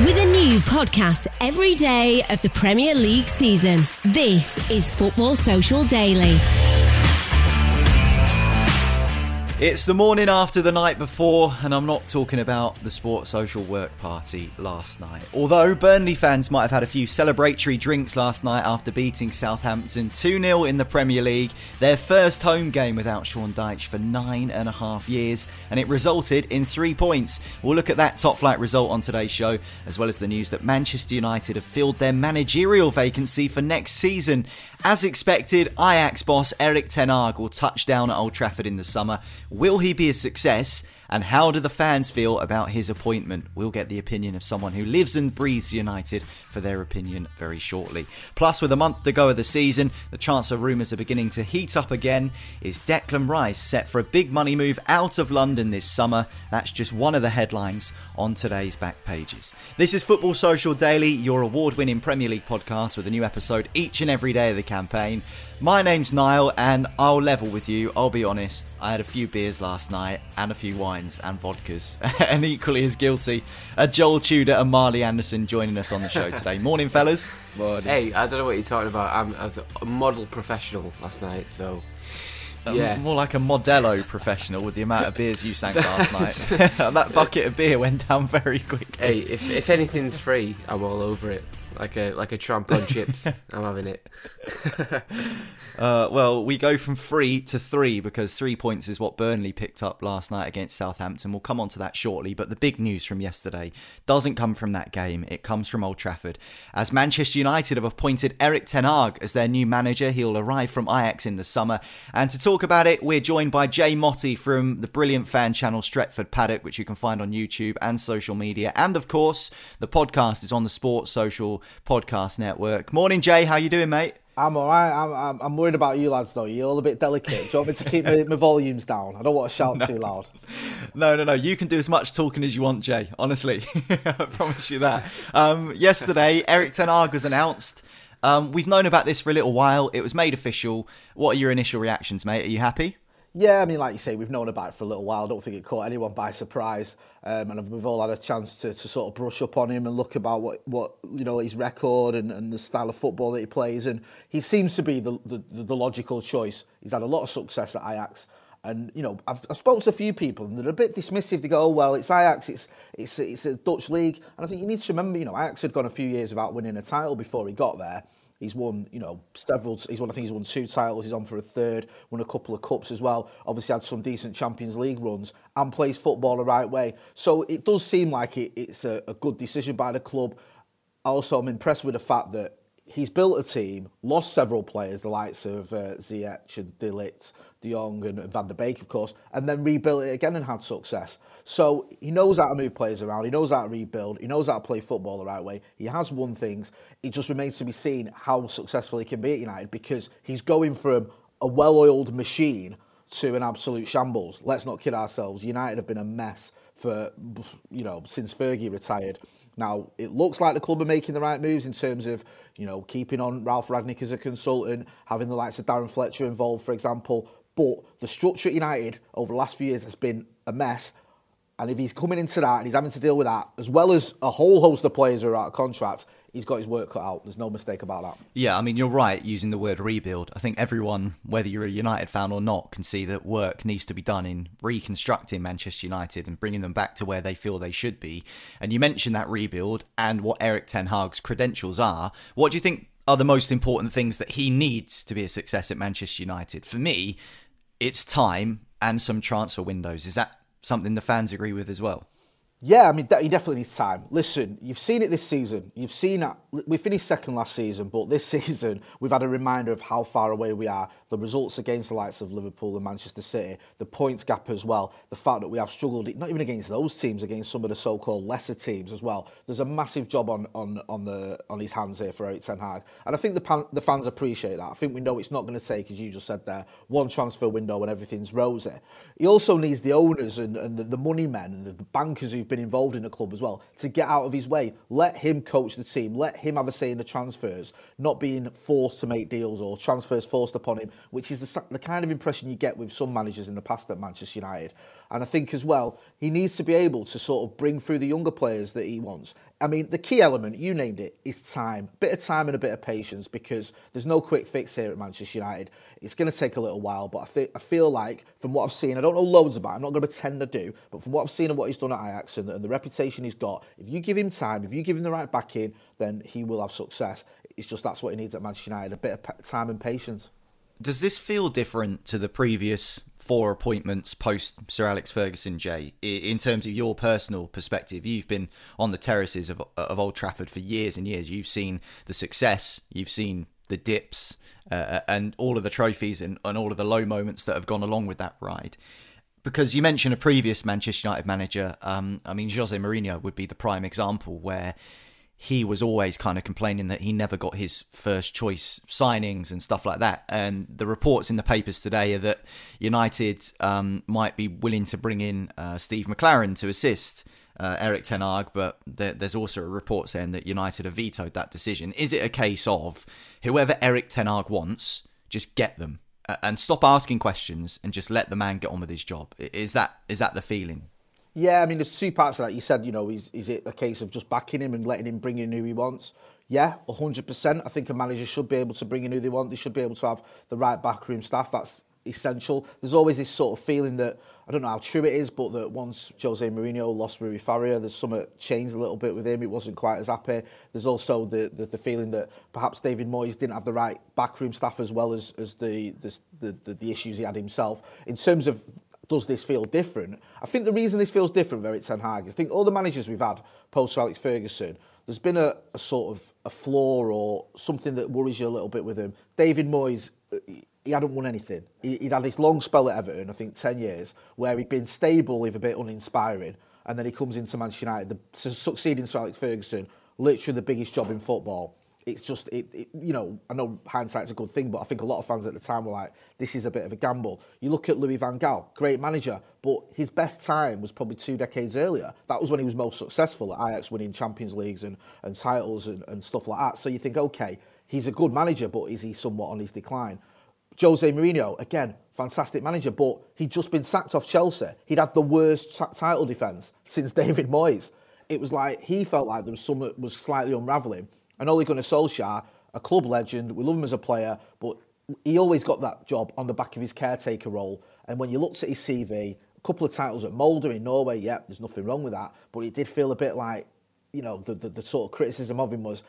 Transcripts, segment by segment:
With a new podcast every day of the Premier League season, this is Football Social Daily. It's the morning after the night before, and I'm not talking about the Sport Social Work Party last night. Although Burnley fans might have had a few celebratory drinks last night after beating Southampton 2 0 in the Premier League, their first home game without Sean Dyche for nine and a half years, and it resulted in three points. We'll look at that top flight result on today's show, as well as the news that Manchester United have filled their managerial vacancy for next season. As expected, Ajax boss Erik Ten Hag will touch down at Old Trafford in the summer. Will he be a success? And how do the fans feel about his appointment? We'll get the opinion of someone who lives and breathes United for their opinion very shortly. Plus, with a month to go of the season, the transfer rumours are beginning to heat up again. Is Declan Rice set for a big money move out of London this summer? That's just one of the headlines on today's back pages. This is Football Social Daily, your award winning Premier League podcast with a new episode each and every day of the campaign. My name's Niall, and I'll level with you. I'll be honest, I had a few beers last night and a few wines and vodkas, and equally as guilty are Joel Tudor and Marley Anderson joining us on the show today. Morning, fellas. Hey, I don't know what you're talking about. I'm, I was a model professional last night, so yeah. More like a Modelo professional with the amount of beers you sank last night. that bucket of beer went down very quickly. Hey, if if anything's free, I'm all over it. Like a like a tramp on chips, I'm having it. Uh, well, we go from three to three because three points is what Burnley picked up last night against Southampton. We'll come on to that shortly, but the big news from yesterday doesn't come from that game. It comes from Old Trafford. As Manchester United have appointed Erik Ten Hag as their new manager, he'll arrive from Ajax in the summer. And to talk about it, we're joined by Jay Motty from the brilliant fan channel Stretford Paddock, which you can find on YouTube and social media. And of course, the podcast is on the Sports Social Podcast Network. Morning, Jay. How you doing, mate? I'm all right. I'm, I'm, I'm worried about you lads, though. You're all a bit delicate. Do you want me to keep my, my volumes down? I don't want to shout too loud. No, no, no. You can do as much talking as you want, Jay. Honestly, I promise you that. Um, yesterday, Erik Ten Hag was announced. Um, we've known about this for a little while. It was made official. What are your initial reactions, mate? Are you happy? Yeah, I mean, like you say, we've known about it for a little while. I don't think it caught anyone by surprise. Um, and we've all had a chance to, to sort of brush up on him and look about what, what you know, his record and, and the style of football that he plays. And he seems to be the, the, the logical choice. He's had a lot of success at Ajax. And, you know, I've, I've spoken to a few people and they're a bit dismissive. They go, oh, well, it's Ajax, it's, it's, it's a Dutch league. And I think you need to remember, you know, Ajax had gone a few years without winning a title before he got there. He's won, you know, several. He's won. I think he's won two titles. He's on for a third. Won a couple of cups as well. Obviously had some decent Champions League runs and plays football the right way. So it does seem like it, it's a, a good decision by the club. Also, I'm impressed with the fact that he's built a team, lost several players, the likes of uh, Ziyech and De Ligt, De Jong and, Van der Beek, of course, and then rebuilt it again and had success. So he knows how to move players around. He knows how to rebuild. He knows how to play football the right way. He has won things. It just remains to be seen how successful he can be at United because he's going from a well-oiled machine to an absolute shambles. Let's not kid ourselves. United have been a mess for you know since Fergie retired. Now it looks like the club are making the right moves in terms of you know keeping on Ralf Rangnick as a consultant, having the likes of Darren Fletcher involved, for example. But the structure at United over the last few years has been a mess. And if he's coming into that and he's having to deal with that, as well as a whole host of players who are out of contract, he's got his work cut out. There's no mistake about that. Yeah, I mean, you're right using the word rebuild. I think everyone, whether you're a United fan or not, can see that work needs to be done in reconstructing Manchester United and bringing them back to where they feel they should be. And you mentioned that rebuild and what Erik Ten Hag's credentials are. What do you think are the most important things that he needs to be a success at Manchester United? For me, it's time and some transfer windows. Is that something the fans agree with as well? Yeah, I mean, he definitely needs time. Listen, you've seen it this season. You've seen that we finished second last season, but this season we've had a reminder of how far away we are. The results against the likes of Liverpool and Manchester City, the points gap as well, the fact that we have struggled not even against those teams, against some of the so-called lesser teams as well. There's a massive job on on on the on his hands here for Erik Ten Hag, and I think the pan, the fans appreciate that. I think we know it's not going to take, as you just said there, one transfer window and everything's rosy. He also needs the owners and, and the, the money men and the bankers who've been involved in the club as well to get out of his way. Let him coach the team. Let him have a say in the transfers, not being forced to make deals or transfers forced upon him, which is the, the kind of impression you get with some managers in the past at Manchester United. And I think as well, he needs to be able to sort of bring through the younger players that he wants. I mean, the key element, you named it, is time. A bit of time and a bit of patience because there's no quick fix here at Manchester United. It's going to take a little while, but I, feel, I feel like from what I've seen, I don't know loads about I'm not going to pretend I do, but from what I've seen and what he's done at Ajax and, and the reputation he's got, if you give him time, if you give him the right backing, then he will have success. It's just that's what he needs at Manchester United, a bit of time and patience. Does this feel different to the previous four appointments post Sir Alex Ferguson, Jay, in terms of your personal perspective? You've been on the terraces of, of Old Trafford for years and years. You've seen the success, you've seen the dips, uh, and all of the trophies and, and all of the low moments that have gone along with that ride. Because you mentioned a previous Manchester United manager, um, I mean, Jose Mourinho would be the prime example where he was always kind of complaining that he never got his first choice signings and stuff like that. And the reports in the papers today are that United um, might be willing to bring in uh, Steve McClaren to assist uh, Erik Ten Hag, but there, there's also a report saying that United have vetoed that decision. Is it a case of whoever Erik Ten Hag wants, just get them and stop asking questions and just let the man get on with his job? Is that is that the feeling? Yeah, I mean, there's two parts of that. You said, you know, is, is it a case of just backing him and letting him bring in who he wants? Yeah, 100%. I think a manager should be able to bring in who they want. They should be able to have the right backroom staff. That's essential. There's always this sort of feeling that, I don't know how true it is, but that once Jose Mourinho lost Rui Faria, there's something changed a little bit with him. It wasn't quite as happy. There's also the, the, the feeling that perhaps David Moyes didn't have the right backroom staff as well as, as the, the, the, the issues he had himself. In terms of does this feel different? I think the reason this feels different with Erik Ten Hag is I think all the managers we've had post Alex Ferguson, there's been a, a, sort of a flaw or something that worries you a little bit with him. David Moyes, he hadn't won anything. He, would had this long spell at Everton, I think 10 years, where he'd been stable, if a bit uninspiring, and then he comes into Manchester United, the, succeeding Sir Alex Ferguson, literally the biggest job in football it's just it, it, you know I know hindsight's a good thing, but I think a lot of fans at the time were like, this is a bit of a gamble. You look at Louis Van Gaal, great manager, but his best time was probably two decades earlier. That was when he was most successful at Ajax, winning Champions Leagues and, and titles and, and stuff like that. So you think, okay, he's a good manager, but is he somewhat on his decline? Jose Mourinho, again, fantastic manager, but he'd just been sacked off Chelsea. He'd had the worst t- title defence since David Moyes. It was like he felt like there was something was slightly unravelling and Ole Gunnar Solskjaer, a club legend, we love him as a player, but he always got that job on the back of his caretaker role. And when you looked at his CV, a couple of titles at Molde in Norway, yeah, there's nothing wrong with that. But it did feel a bit like, you know, the, the, the sort of criticism of him was,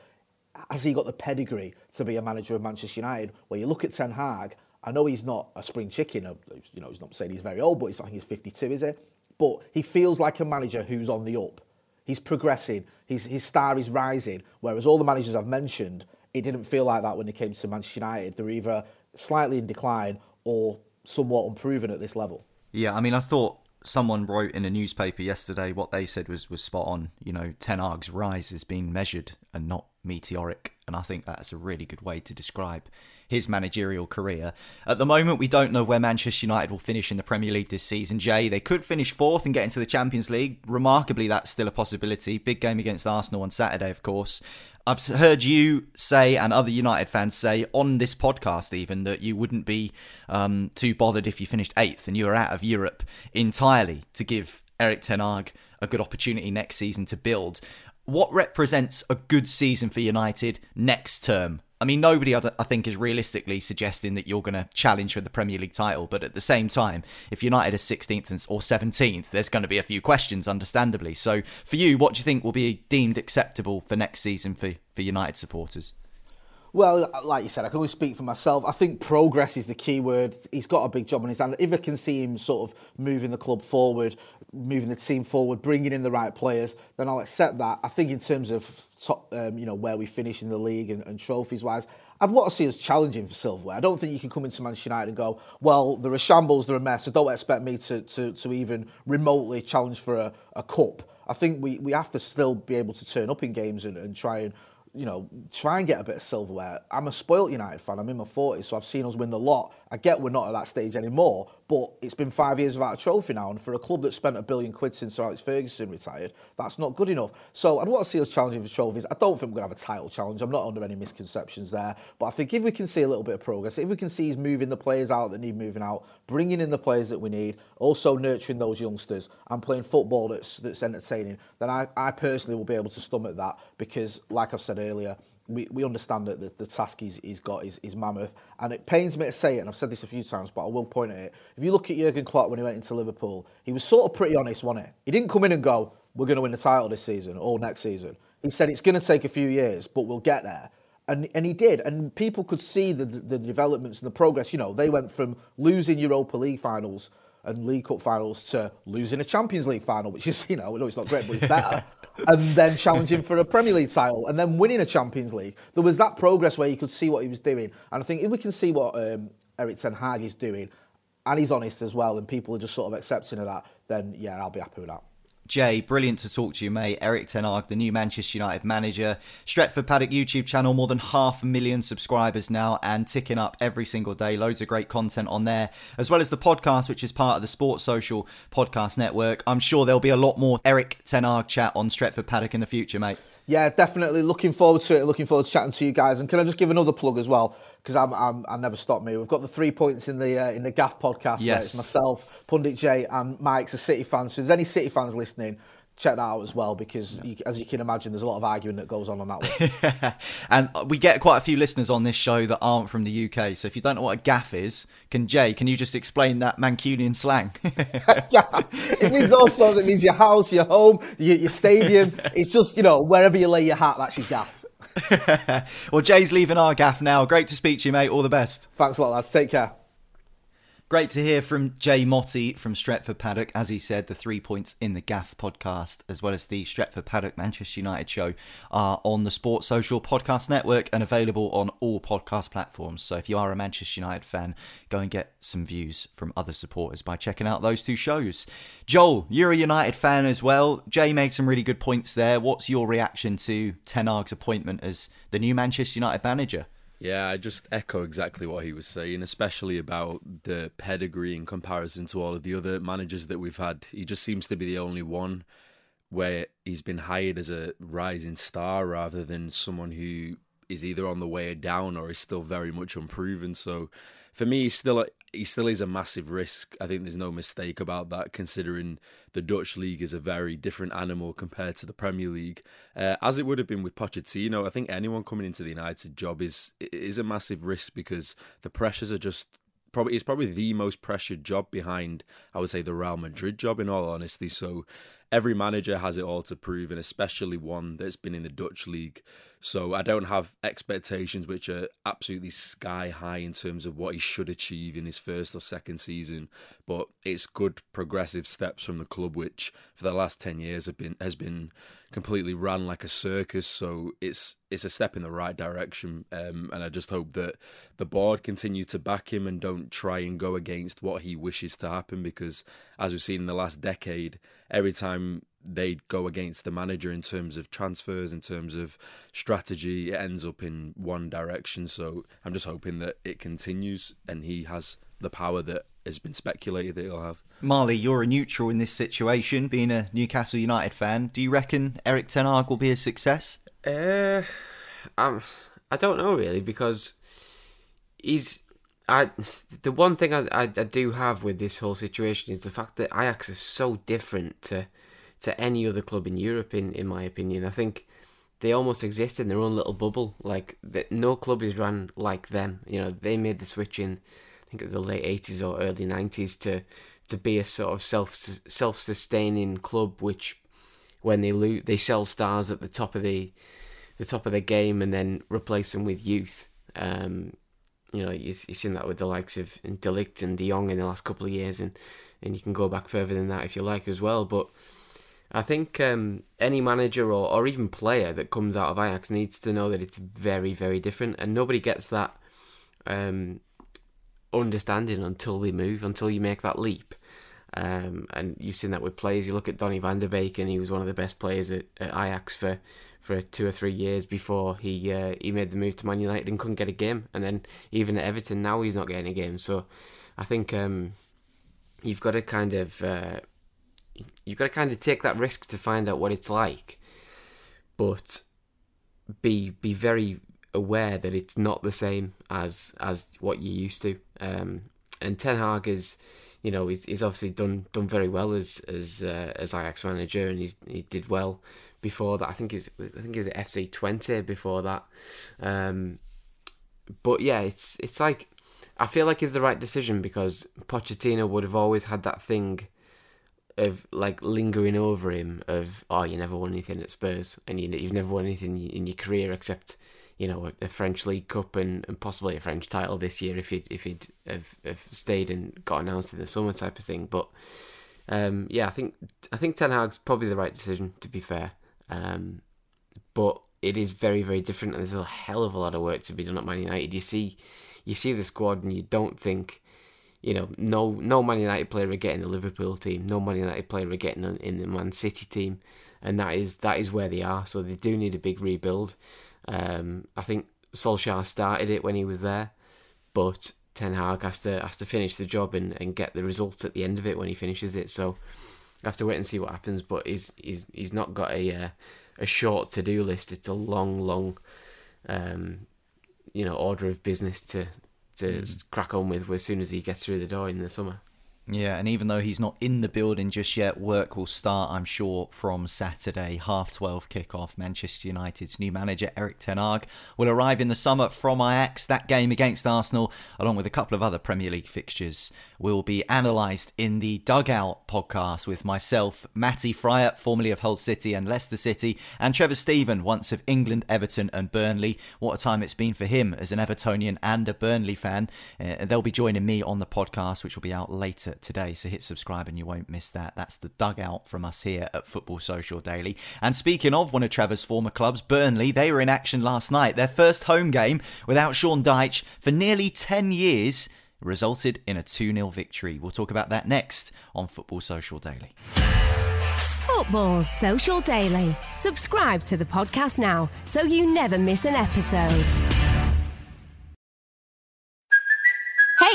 has he got the pedigree to be a manager of Manchester United? Where you look at Ten Hag, I know he's not a spring chicken, uh, you know, he's not saying he's very old, but he's, I think he's 52, is he? But he feels like a manager who's on the up. He's progressing. His, his star is rising. Whereas all the managers I've mentioned, it didn't feel like that when they came to Manchester United. They're either slightly in decline or somewhat unproven at this level. Yeah, I mean, I thought someone wrote in a newspaper yesterday what they said was was spot on. You know, Ten Hag's rise is being measured and not meteoric, and I think that's a really good way to describe his managerial career. At the moment, we don't know where Manchester United will finish in the Premier League this season. Jay, they could finish fourth and get into the Champions League. Remarkably, that's still a possibility. Big game against Arsenal on Saturday, of course. I've heard you say, and other United fans say on this podcast, even that you wouldn't be um, too bothered if you finished eighth and you were out of Europe entirely to give Erik Ten Hag a good opportunity next season to build. What represents a good season for United next term? I mean, nobody, I think, is realistically suggesting that you're going to challenge for the Premier League title. But at the same time, if United is 16th or 17th, there's going to be a few questions, understandably. So, for you, what do you think will be deemed acceptable for next season for, for United supporters? Well, like you said, I can only speak for myself. I think progress is the key word. He's got a big job on his hand. If I can see him sort of moving the club forward, moving the team forward, bringing in the right players, then I'll accept that. I think in terms of top, um, you know, where we finish in the league and, and trophies wise, I'd want to see us challenging for silverware. I don't think you can come into Manchester United and go, well, they're a shambles, they're a mess, so don't expect me to, to, to even remotely challenge for a, a cup. I think we, we have to still be able to turn up in games and, and try and you know, try and get a bit of silverware. I'm a spoilt United fan. I'm in my 40s, so I've seen us win the lot. I get we're not at that stage anymore, but it's been five years without a trophy now, and for a club that spent a billion quid since Sir Alex Ferguson retired, that's not good enough. So I'd want to see us challenging for trophies. I don't think we're going to have a title challenge. I'm not under any misconceptions there, but I think if we can see a little bit of progress, if we can see he's moving the players out that need moving out, bringing in the players that we need, also nurturing those youngsters and playing football that's that's entertaining, then I, I personally will be able to stomach that because, like I've said earlier, we, we understand that the, the task he's, he's got is, is mammoth. And it pains me to say it, and I've said this a few times, but I will point at it. If you look at Jurgen Klopp when he went into Liverpool, he was sort of pretty honest, wasn't he? He didn't come in and go, we're going to win the title this season or next season. He said it's going to take a few years, but we'll get there. And, and he did. And people could see the, the developments and the progress. You know, they went from losing Europa League finals and League Cup finals to losing a Champions League final, which is, you know, I know it's not great, but it's better. And then challenging for a Premier League title and then winning a Champions League. There was that progress where you could see what he was doing. And I think if we can see what um, Erik Ten Hag is doing, and he's honest as well, and people are just sort of accepting of that, then yeah, I'll be happy with that. Jay, brilliant to talk to you, mate. Erik Ten the new Manchester United manager. Stretford Paddock YouTube channel, more than half a million subscribers now and ticking up every single day. Loads of great content on there, as well as the podcast, which is part of the Sports Social Podcast Network. I'm sure there'll be a lot more Erik Ten chat on Stretford Paddock in the future, mate. Yeah, definitely. Looking forward to it. Looking forward to chatting to you guys. And can I just give another plug as well? Because I'm, I'm, I never stop me. We've got the three points in the uh, in the Gaff podcast. Yes. It's myself, Pundit Jay, and Mike's a City fan. So if there's any City fans listening, check that out as well because you, as you can imagine there's a lot of arguing that goes on on that one and we get quite a few listeners on this show that aren't from the uk so if you don't know what a gaff is can jay can you just explain that mancunian slang yeah it means all sorts it means your house your home your, your stadium it's just you know wherever you lay your hat that's your gaff well jay's leaving our gaff now. Great to speak to you mate. All the best. Thanks a lot lads. Take care Great to hear from Jay Motty from Stretford Paddock. As he said, the three points in the Gaff podcast, as well as the Stretford Paddock Manchester United show, are on the Sports Social Podcast Network and available on all podcast platforms. So if you are a Manchester United fan, go and get some views from other supporters by checking out those two shows. Joel, you're a United fan as well. Jay made some really good points there. What's your reaction to Ten Hag's appointment as the new Manchester United manager? Yeah, I just echo exactly what he was saying, especially about the pedigree in comparison to all of the other managers that we've had. He just seems to be the only one where he's been hired as a rising star rather than someone who is either on the way down or is still very much unproven. So for me, he's still he still is a massive risk. I think there's no mistake about that, considering the Dutch league is a very different animal compared to the Premier League, uh, as it would have been with Pochettino. I think anyone coming into the United job is is a massive risk because the pressures are just probably it's probably the most pressured job behind I would say the Real Madrid job in all honesty. So every manager has it all to prove, and especially one that's been in the Dutch league. So I don't have expectations which are absolutely sky high in terms of what he should achieve in his first or second season. But it's good progressive steps from the club, which for the last ten years have been has been completely run like a circus. So it's it's a step in the right direction, um, and I just hope that the board continue to back him and don't try and go against what he wishes to happen. Because as we've seen in the last decade, every time they'd go against the manager in terms of transfers, in terms of strategy. It ends up in one direction. So I'm just hoping that it continues and he has the power that has been speculated that he'll have. Marley, you're a neutral in this situation, being a Newcastle United fan. Do you reckon Erik Ten Hag will be a success? Uh, um, I don't know really because he's. I the one thing I, I, I do have with this whole situation is the fact that Ajax is so different to to any other club in Europe. In in my opinion, I think they almost exist in their own little bubble. Like that, no club is run like them. You know, they made the switch in. I think it was the late eighties or early nineties to to be a sort of self self sustaining club, which when they lose, they sell stars at the top of the the top of the game and then replace them with youth. Um, you know, you, you've seen that with the likes of De Ligt and De Jong in the last couple of years, and, and you can go back further than that if you like as well. But I think um, any manager or, or even player that comes out of Ajax needs to know that it's very, very different, and nobody gets that um, understanding until they move, until you make that leap. Um, and you've seen that with players. You look at Donny van der Beek, and he was one of the best players at, at Ajax for, for two or three years before he uh, he made the move to Man United and couldn't get a game. And then even at Everton now he's not getting a game. So I think um, you've got to kind of uh, you've got to kind of take that risk to find out what it's like, but be be very aware that it's not the same as as what you're used to. Um, and Ten Hag is you know, he's, he's obviously done done very well as as uh, as Ajax manager, and he's he did well before that. I think he was I think he was at FC Twente before that. Um, but yeah, it's it's like I feel like it's the right decision because Pochettino would have always had that thing of like lingering over him of oh you never won anything at Spurs and you, you've never won anything in your career except you know, a French League Cup and, and possibly a French title this year if he'd if he'd have, have stayed and got announced in the summer type of thing. But um, yeah, I think I think Ten Hag's probably the right decision to be fair. Um, but it is very very different, and there's a hell of a lot of work to be done at Man United. You see, you see the squad, and you don't think. You know, no no Man United player are getting the Liverpool team. No Man United player are getting in the Man City team, and that is that is where they are. So they do need a big rebuild. Um, I think Solskjaer started it when he was there, but Ten Hag has to has to finish the job and, and get the results at the end of it when he finishes it. So I have to wait and see what happens. But he's he's he's not got a uh, a short to do list. It's a long, long, um, you know, order of business to to mm. crack on with as soon as he gets through the door in the summer. Yeah, and even though he's not in the building just yet, work will start, I'm sure, from Saturday, half 12 kickoff. Manchester United's new manager, Erik Ten Hag, will arrive in the summer from Ajax. That game against Arsenal, along with a couple of other Premier League fixtures, will be analysed in the Dugout podcast with myself, Matty Fryatt, formerly of Hull City and Leicester City, and Trevor Steven, once of England, Everton, and Burnley. What a time it's been for him as an Evertonian and a Burnley fan. Uh, they'll be joining me on the podcast, which will be out later today. So hit subscribe and you won't miss that. That's the dugout from us here at Football Social Daily. And speaking of one of Trevor's former clubs, Burnley, they were in action last night. Their first home game without Sean Dyche for nearly 10 years resulted in a 2 0 victory. We'll talk about that next on Football Social Daily. Football Social Daily. Subscribe to the podcast now so you never miss an episode.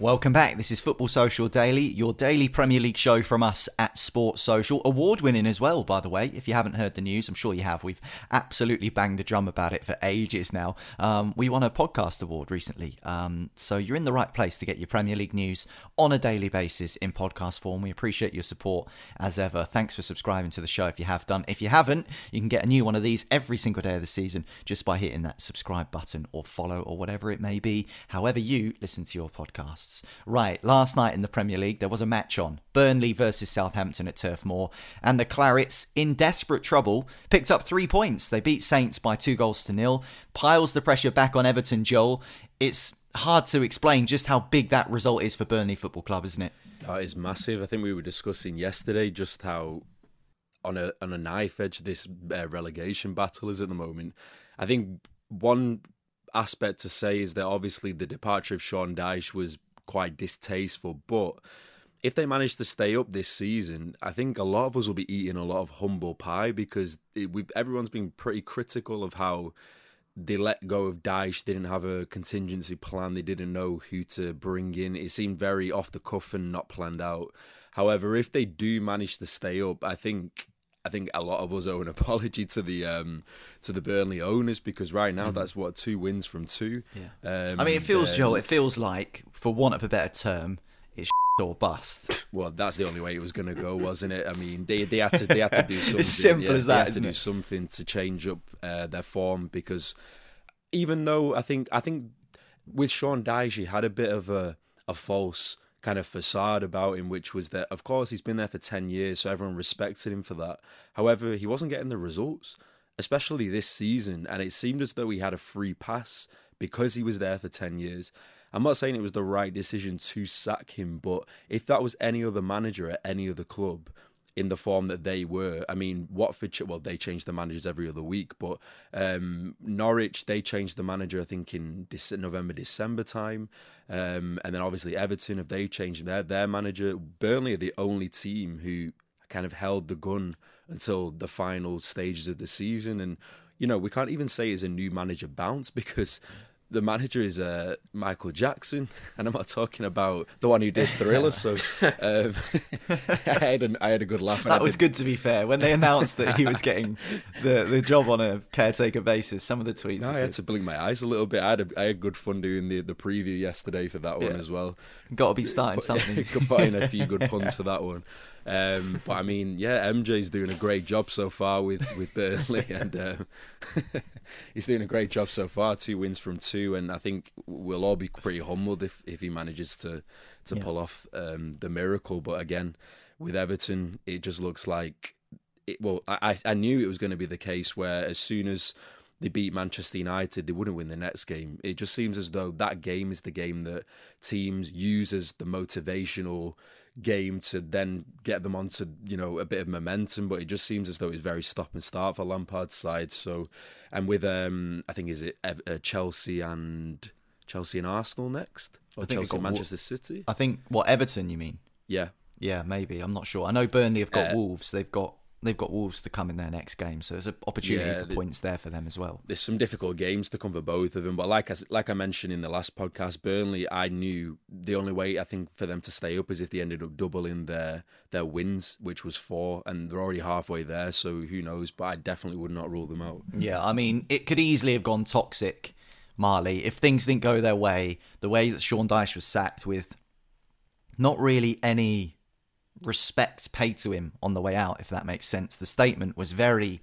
Welcome back. This is Football Social Daily, your daily Premier League show from us at Sports Social. Award winning as well, by the way. If you haven't heard the news, I'm sure you have. We've absolutely banged the drum about it for ages now. Um, we won a podcast award recently. Um, so you're in the right place to get your Premier League news on a daily basis in podcast form. We appreciate your support as ever. Thanks for subscribing to the show if you have done. If you haven't, you can get a new one of these every single day of the season just by hitting that subscribe button or follow or whatever it may be, however you listen to your podcasts podcasts. Right, last night in the Premier League, there was a match on Burnley versus Southampton at Turf Moor, and the Clarets, in desperate trouble, picked up three points. They beat Saints by two goals to nil, piles the pressure back on Everton, Joel. It's hard to explain just how big that result is for Burnley Football Club, isn't it? That is massive. I think we were discussing yesterday just how on a on a knife edge this uh, relegation battle is at the moment. I think one aspect to say is that obviously the departure of Sean Dyche was quite distasteful. But if they manage to stay up this season, I think a lot of us will be eating a lot of humble pie because it, everyone's been pretty critical of how they let go of Dyche. They didn't have a contingency plan. They didn't know who to bring in. It seemed very off the cuff and not planned out. However, if they do manage to stay up, I think I think a lot of us owe an apology to the um, to the Burnley owners because right now mm. that's what two wins from two. Yeah. Um, I mean, it feels, Joel. It feels like, for want of a better term, it's or bust. Well, that's the only way it was going to go, wasn't it? I mean, they they had to they had to do something. as simple yeah, as that. They had to do it? something to change up uh, their form because even though I think I think with Sean Dyche, he had a bit of a a false kind of facade about him, which was that, of course, he's been there for 10 years, so everyone respected him for that. However, he wasn't getting the results, especially this season, and it seemed as though he had a free pass because he was there for 10 years. I'm not saying it was the right decision to sack him, but if that was any other manager at any other club, in the form that they were. I mean, Watford, well, they changed the managers every other week, but um, Norwich, they changed the manager, I think, in November, December time. Um, and then obviously Everton, have they changed their, their manager? Burnley are the only team who kind of held the gun until the final stages of the season. And, you know, we can't even say it's a new manager bounce because the manager is uh, Michael Jackson, and I'm not talking about the one who did Thriller. So um, I, had a, I had a good laugh. That was good, to be fair. When they announced that he was getting the, the job on a caretaker basis, some of the tweets. No, I had to blink my eyes a little bit. I had a, I had good fun doing the the preview yesterday for that one yeah. as well. Got to be starting something. Could put in a few good puns for that one. Um, but I mean, yeah, MJ's doing a great job so far with with Burnley, and uh, he's doing a great job so far. Two wins from two, and I think we'll all be pretty humbled if if he manages to to yeah. pull off um, the miracle. But again, with Everton, it just looks like it. Well, I I knew it was going to be the case where as soon as they beat Manchester United, they wouldn't win the next game. It just seems as though that game is the game that teams use as the motivational game to then get them onto you know a bit of momentum. But it just seems as though it's very stop and start for Lampard's side. So, and with um, I think is it uh, Chelsea and Chelsea and Arsenal next, or Chelsea and Manchester City. I think what Everton you mean? Yeah, yeah, maybe. I'm not sure. I know Burnley have got uh, Wolves. They've got they've got Wolves to come in their next game, so there's an opportunity yeah, for the, points there for them as well. There's some difficult games to come for both of them, but like I, like I mentioned in the last podcast, Burnley, I knew the only way I think for them to stay up is if they ended up doubling their their wins, which was four, and they're already halfway there. So who knows? But I definitely would not rule them out. Yeah, I mean, it could easily have gone toxic, Marley, if things didn't go their way. The way that Sean Dyche was sacked with not really any respect paid to him on the way out, if that makes sense. The statement was very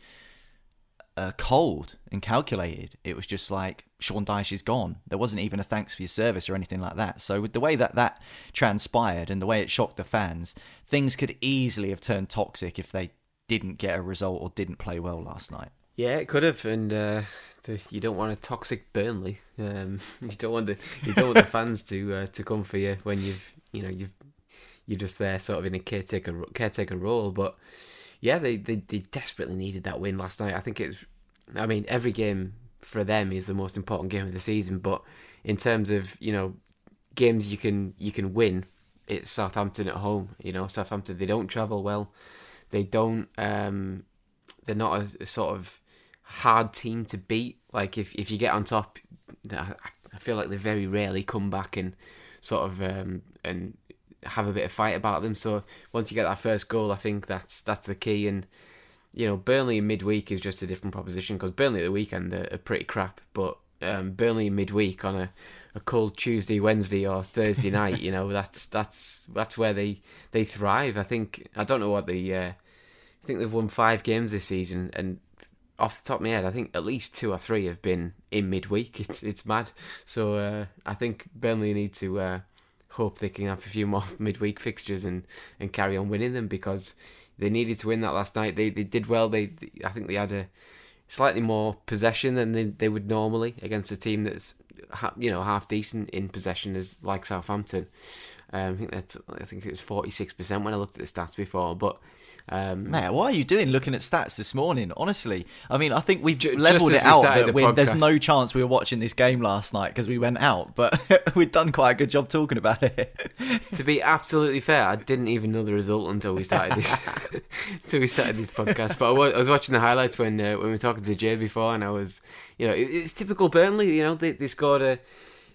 uh, cold and calculated. It was just like Sean Dyche is gone. There wasn't even a thanks for your service or anything like that. So with the way that that transpired and the way it shocked the fans, things could easily have turned toxic if they didn't get a result or didn't play well last night. Yeah, it could have, and uh, the, you don't want a toxic Burnley. Um, you don't want the you don't want the fans to uh, to come for you when you've you know you've you're just there sort of in a caretaker caretaker role. But yeah, they, they, they desperately needed that win last night. I think it's, I mean, every game for them is the most important game of the season. But in terms of you know games you can you can win, it's Southampton at home. You know, Southampton they don't travel well, they don't. Um, they're not a, a sort of hard team to beat. Like if if you get on top, I feel like they very rarely come back and sort of um, and have a bit of fight about them. So once you get that first goal, I think that's that's the key. And you know, Burnley midweek is just a different proposition because Burnley at the weekend are, are pretty crap, but um, Burnley midweek on a, a cold Tuesday, Wednesday, or Thursday night, you know, that's that's that's where they they thrive. I think I don't know what the uh, I think they've won five games this season, and off the top of my head, I think at least two or three have been in midweek. It's it's mad. So uh, I think Burnley need to uh, hope they can have a few more midweek fixtures and, and carry on winning them because they needed to win that last night. They they did well. They I think they had a slightly more possession than they, they would normally against a team that's you know half decent in possession as like Southampton. Um, I think that's I think it was forty six percent when I looked at the stats before, but um, Matt, what are you doing looking at stats this morning? Honestly, I mean, I think we've j- leveled it out that the there's no chance we were watching this game last night because we went out, but we've done quite a good job talking about it. to be absolutely fair, I didn't even know the result until we started this. until we started this podcast, but I was, I was watching the highlights when uh, when we were talking to Jay before, and I was, you know, it, it's typical Burnley. You know, they they scored a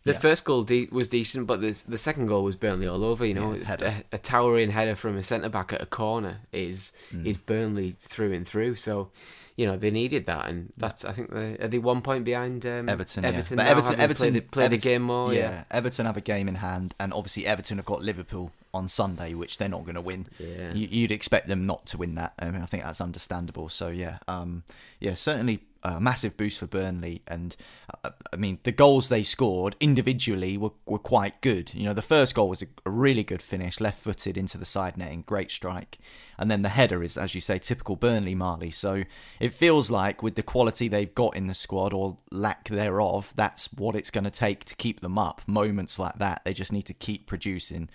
the yeah. first goal de- was decent, but the the second goal was Burnley all over. You know, yeah, a, a, towering header from a centre back at a corner is mm. is Burnley through and through. So, you know, they needed that, and that's I think they are they one point behind um, Everton. Everton, yeah. but Everton, Everton played, played Everton, a game more. Yeah. yeah, Everton have a game in hand, and obviously Everton have got Liverpool on Sunday, which they're not going to win. Yeah. You, would expect them not to win that. I mean, I think that's understandable. So yeah, um, yeah, certainly a massive boost for Burnley. And uh, I mean, the goals they scored individually were, were quite good. You know, the first goal was a, a really good finish, left footed into the side netting, great strike. And then the header is, as you say, typical Burnley, Marley. So it feels like with the quality they've got in the squad or lack thereof, that's what it's going to take to keep them up. Moments like that, they just need to keep producing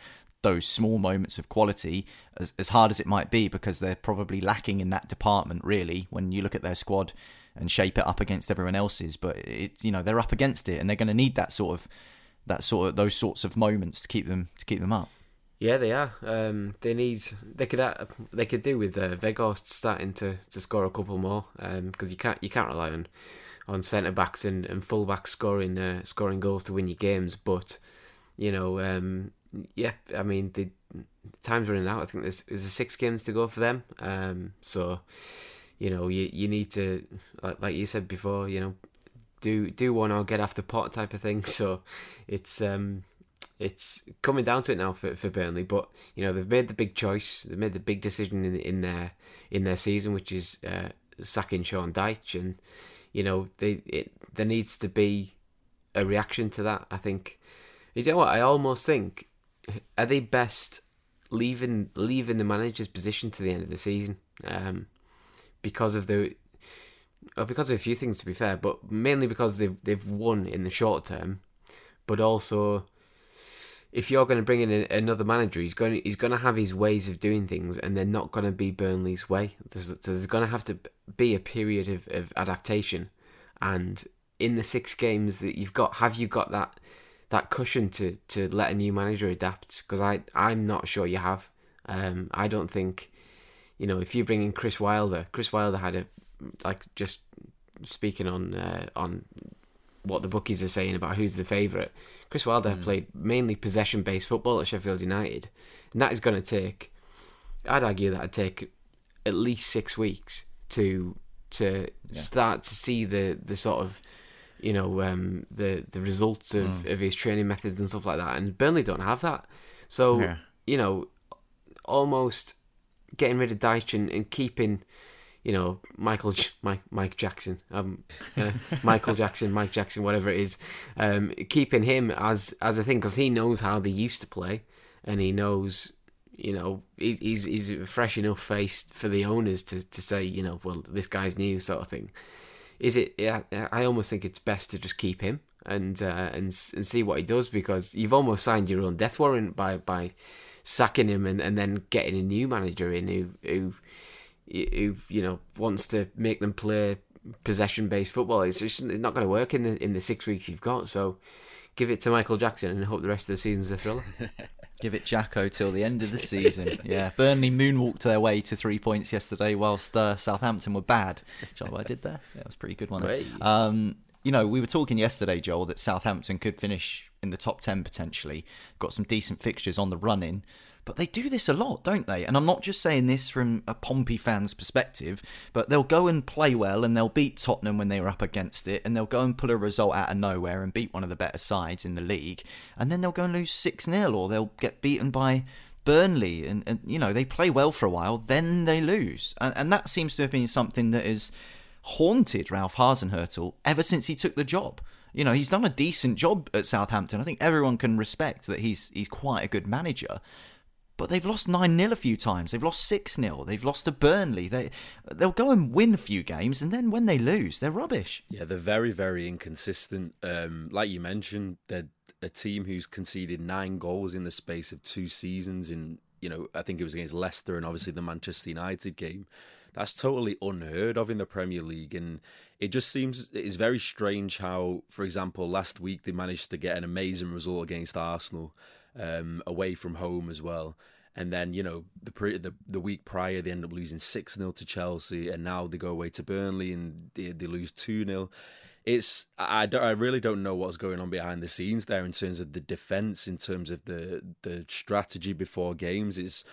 those small moments of quality, as, as hard as it might be, because they're probably lacking in that department, really, when you look at their squad and shape it up against everyone else's. But it, you know, they're up against it, and they're going to need that sort of that sort of those sorts of moments to keep them to keep them up. Yeah, they are. Um, they need. They could. They could do with uh, starting to, to score a couple more because um, you can't. You can't rely on on centre backs and, and full backs scoring uh, scoring goals to win your games. But you know, um, yeah. I mean, the time's running out. I think there's there's six games to go for them. Um, so you know, you you need to like, like you said before, you know, do do one or get off the pot type of thing. So it's um it's coming down to it now for, for Burnley, but you know they've made the big choice. They've made the big decision in in their in their season, which is uh, sacking Sean Dyche, and you know they it there needs to be a reaction to that. I think you know what I almost think are they best leaving leaving the manager's position to the end of the season. Um, because of the well, because of a few things to be fair, but mainly because they've they've won in the short term, but also if you're going to bring in another manager, he's going to, he's going to have his ways of doing things, and they're not going to be Burnley's way. There's, so there's going to have to be a period of, of adaptation, and in the six games that you've got, have you got that that cushion to to let a new manager adapt? Because I I'm not sure you have. Um, I don't think you know, if you bring in Chris Wilder, Chris Wilder had a like just speaking on uh, on what the bookies are saying about who's the favourite. Chris Wilder mm. played mainly possession based football at Sheffield United, and that is going to take. I'd argue that would take at least six weeks to to yeah. start to see the the sort of you know um, the the results of, mm. of his training methods and stuff like that. And Burnley don't have that, so yeah. you know almost getting rid of Dyche and, and keeping, you know, Michael Mike Mike Jackson, um, uh, Michael Jackson, Mike Jackson, whatever it is, um, keeping him as as a thing because he knows how they used to play, and he knows, you know, he's he's, he's a fresh enough face for the owners to, to say, you know, well, this guy's new, sort of thing. Is it? Yeah, I almost think it's best to just keep him and uh, and and see what he does because you've almost signed your own death warrant by by sacking him and, and then getting a new manager in who who who you know wants to make them play possession based football. It's just it's not going to work in the in the six weeks you've got. So give it to Michael Jackson and hope the rest of the season's a thriller. Give it Jacko till the end of the season. yeah, Burnley moonwalked their way to three points yesterday, whilst uh, Southampton were bad. Do you know what I did there? Yeah, it was pretty good one. Um, you know, we were talking yesterday, Joel, that Southampton could finish in the top ten potentially. Got some decent fixtures on the run in. But they do this a lot, don't they? And I'm not just saying this from a Pompey fan's perspective, but they'll go and play well and they'll beat Tottenham when they were up against it, and they'll go and pull a result out of nowhere and beat one of the better sides in the league, and then they'll go and lose 6 0 or they'll get beaten by Burnley. And, and, you know, they play well for a while, then they lose. And, and that seems to have been something that has haunted Ralph Hasenhüttl ever since he took the job. You know, he's done a decent job at Southampton. I think everyone can respect that he's he's quite a good manager but they've lost 9 0 a few times. They've lost 6 0. They've lost to Burnley. They, they'll go and win a few games, and then when they lose, they're rubbish. Yeah, they're very, very inconsistent. Um, like you mentioned, they're a team who's conceded nine goals in the space of two seasons. In, you know, I think it was against Leicester and obviously the Manchester United game. That's totally unheard of in the Premier League. And it just seems it is very strange how, for example, last week they managed to get an amazing result against Arsenal um, away from home as well. And then you know the pre- the the week prior they end up losing six 0 to Chelsea, and now they go away to Burnley and they, they lose two 0 It's I, don't, I really don't know what's going on behind the scenes there in terms of the defense, in terms of the the strategy before games. It's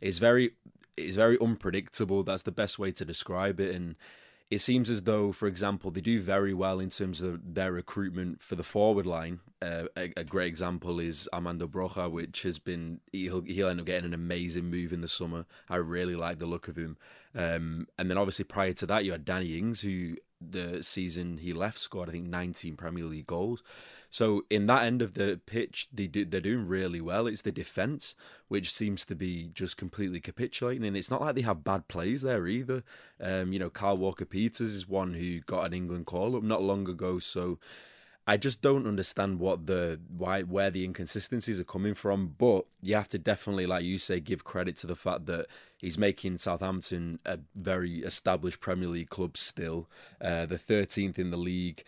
it's very it's very unpredictable. That's the best way to describe it, and it seems as though, for example, they do very well in terms of their recruitment for the forward line. Uh, a, a, great example is Armando Broja, which has been he'll he'll end up getting an amazing move in the summer. I really like the look of him. Um, and then obviously prior to that, you had Danny Ings, who the season he left scored I think 19 Premier League goals. So in that end of the pitch, they do, they're doing really well. It's the defense which seems to be just completely capitulating, and it's not like they have bad plays there either. Um, you know, Kyle Walker Peters is one who got an England call up not long ago, so. I just don't understand what the why where the inconsistencies are coming from. But you have to definitely, like you say, give credit to the fact that he's making Southampton a very established Premier League club still, uh, the 13th in the league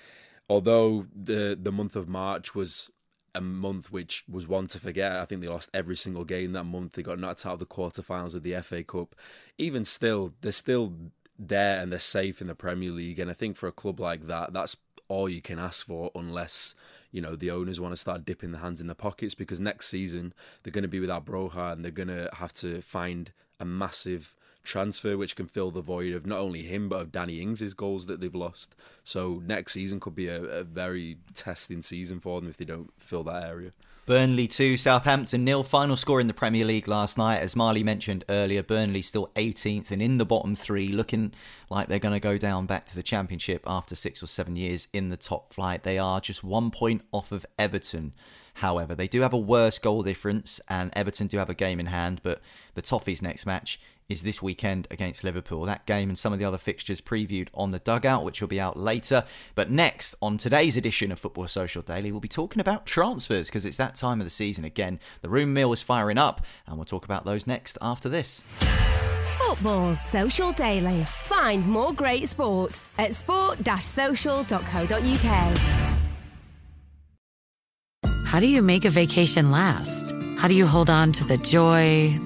although the the month of March was a month which was one to forget. I think they lost every single game that month. They got knocked out of the quarterfinals of the FA Cup. Even still, they're still there and they're safe in the Premier League. And I think for a club like that, that's all you can ask for, unless you know the owners want to start dipping their hands in the pockets. Because next season they're going to be without Broja and they're going to have to find a massive transfer which can fill the void of not only him but of Danny Ings' goals that they've lost. So next season could be a, a very testing season for them if they don't fill that area. Burnley 2, Southampton nil. Final score in the Premier League last night. As Marley mentioned earlier, Burnley still 18th and in the bottom three, looking like they're going to go down back to the Championship after six or seven years in the top flight. They are just one point off of Everton. However, they do have a worse goal difference, and Everton do have a game in hand. But the Toffees' next match is this weekend against Liverpool. That game and some of the other fixtures previewed on the dugout, which will be out later. But next, on today's edition of Football Social Daily, we'll be talking about transfers because it's that time of the season again. The room mill is firing up, and we'll talk about those next after this. Football Social Daily. Find more great sport at sport-social.co.uk. How do you make a vacation last? How do you hold on to the joy, the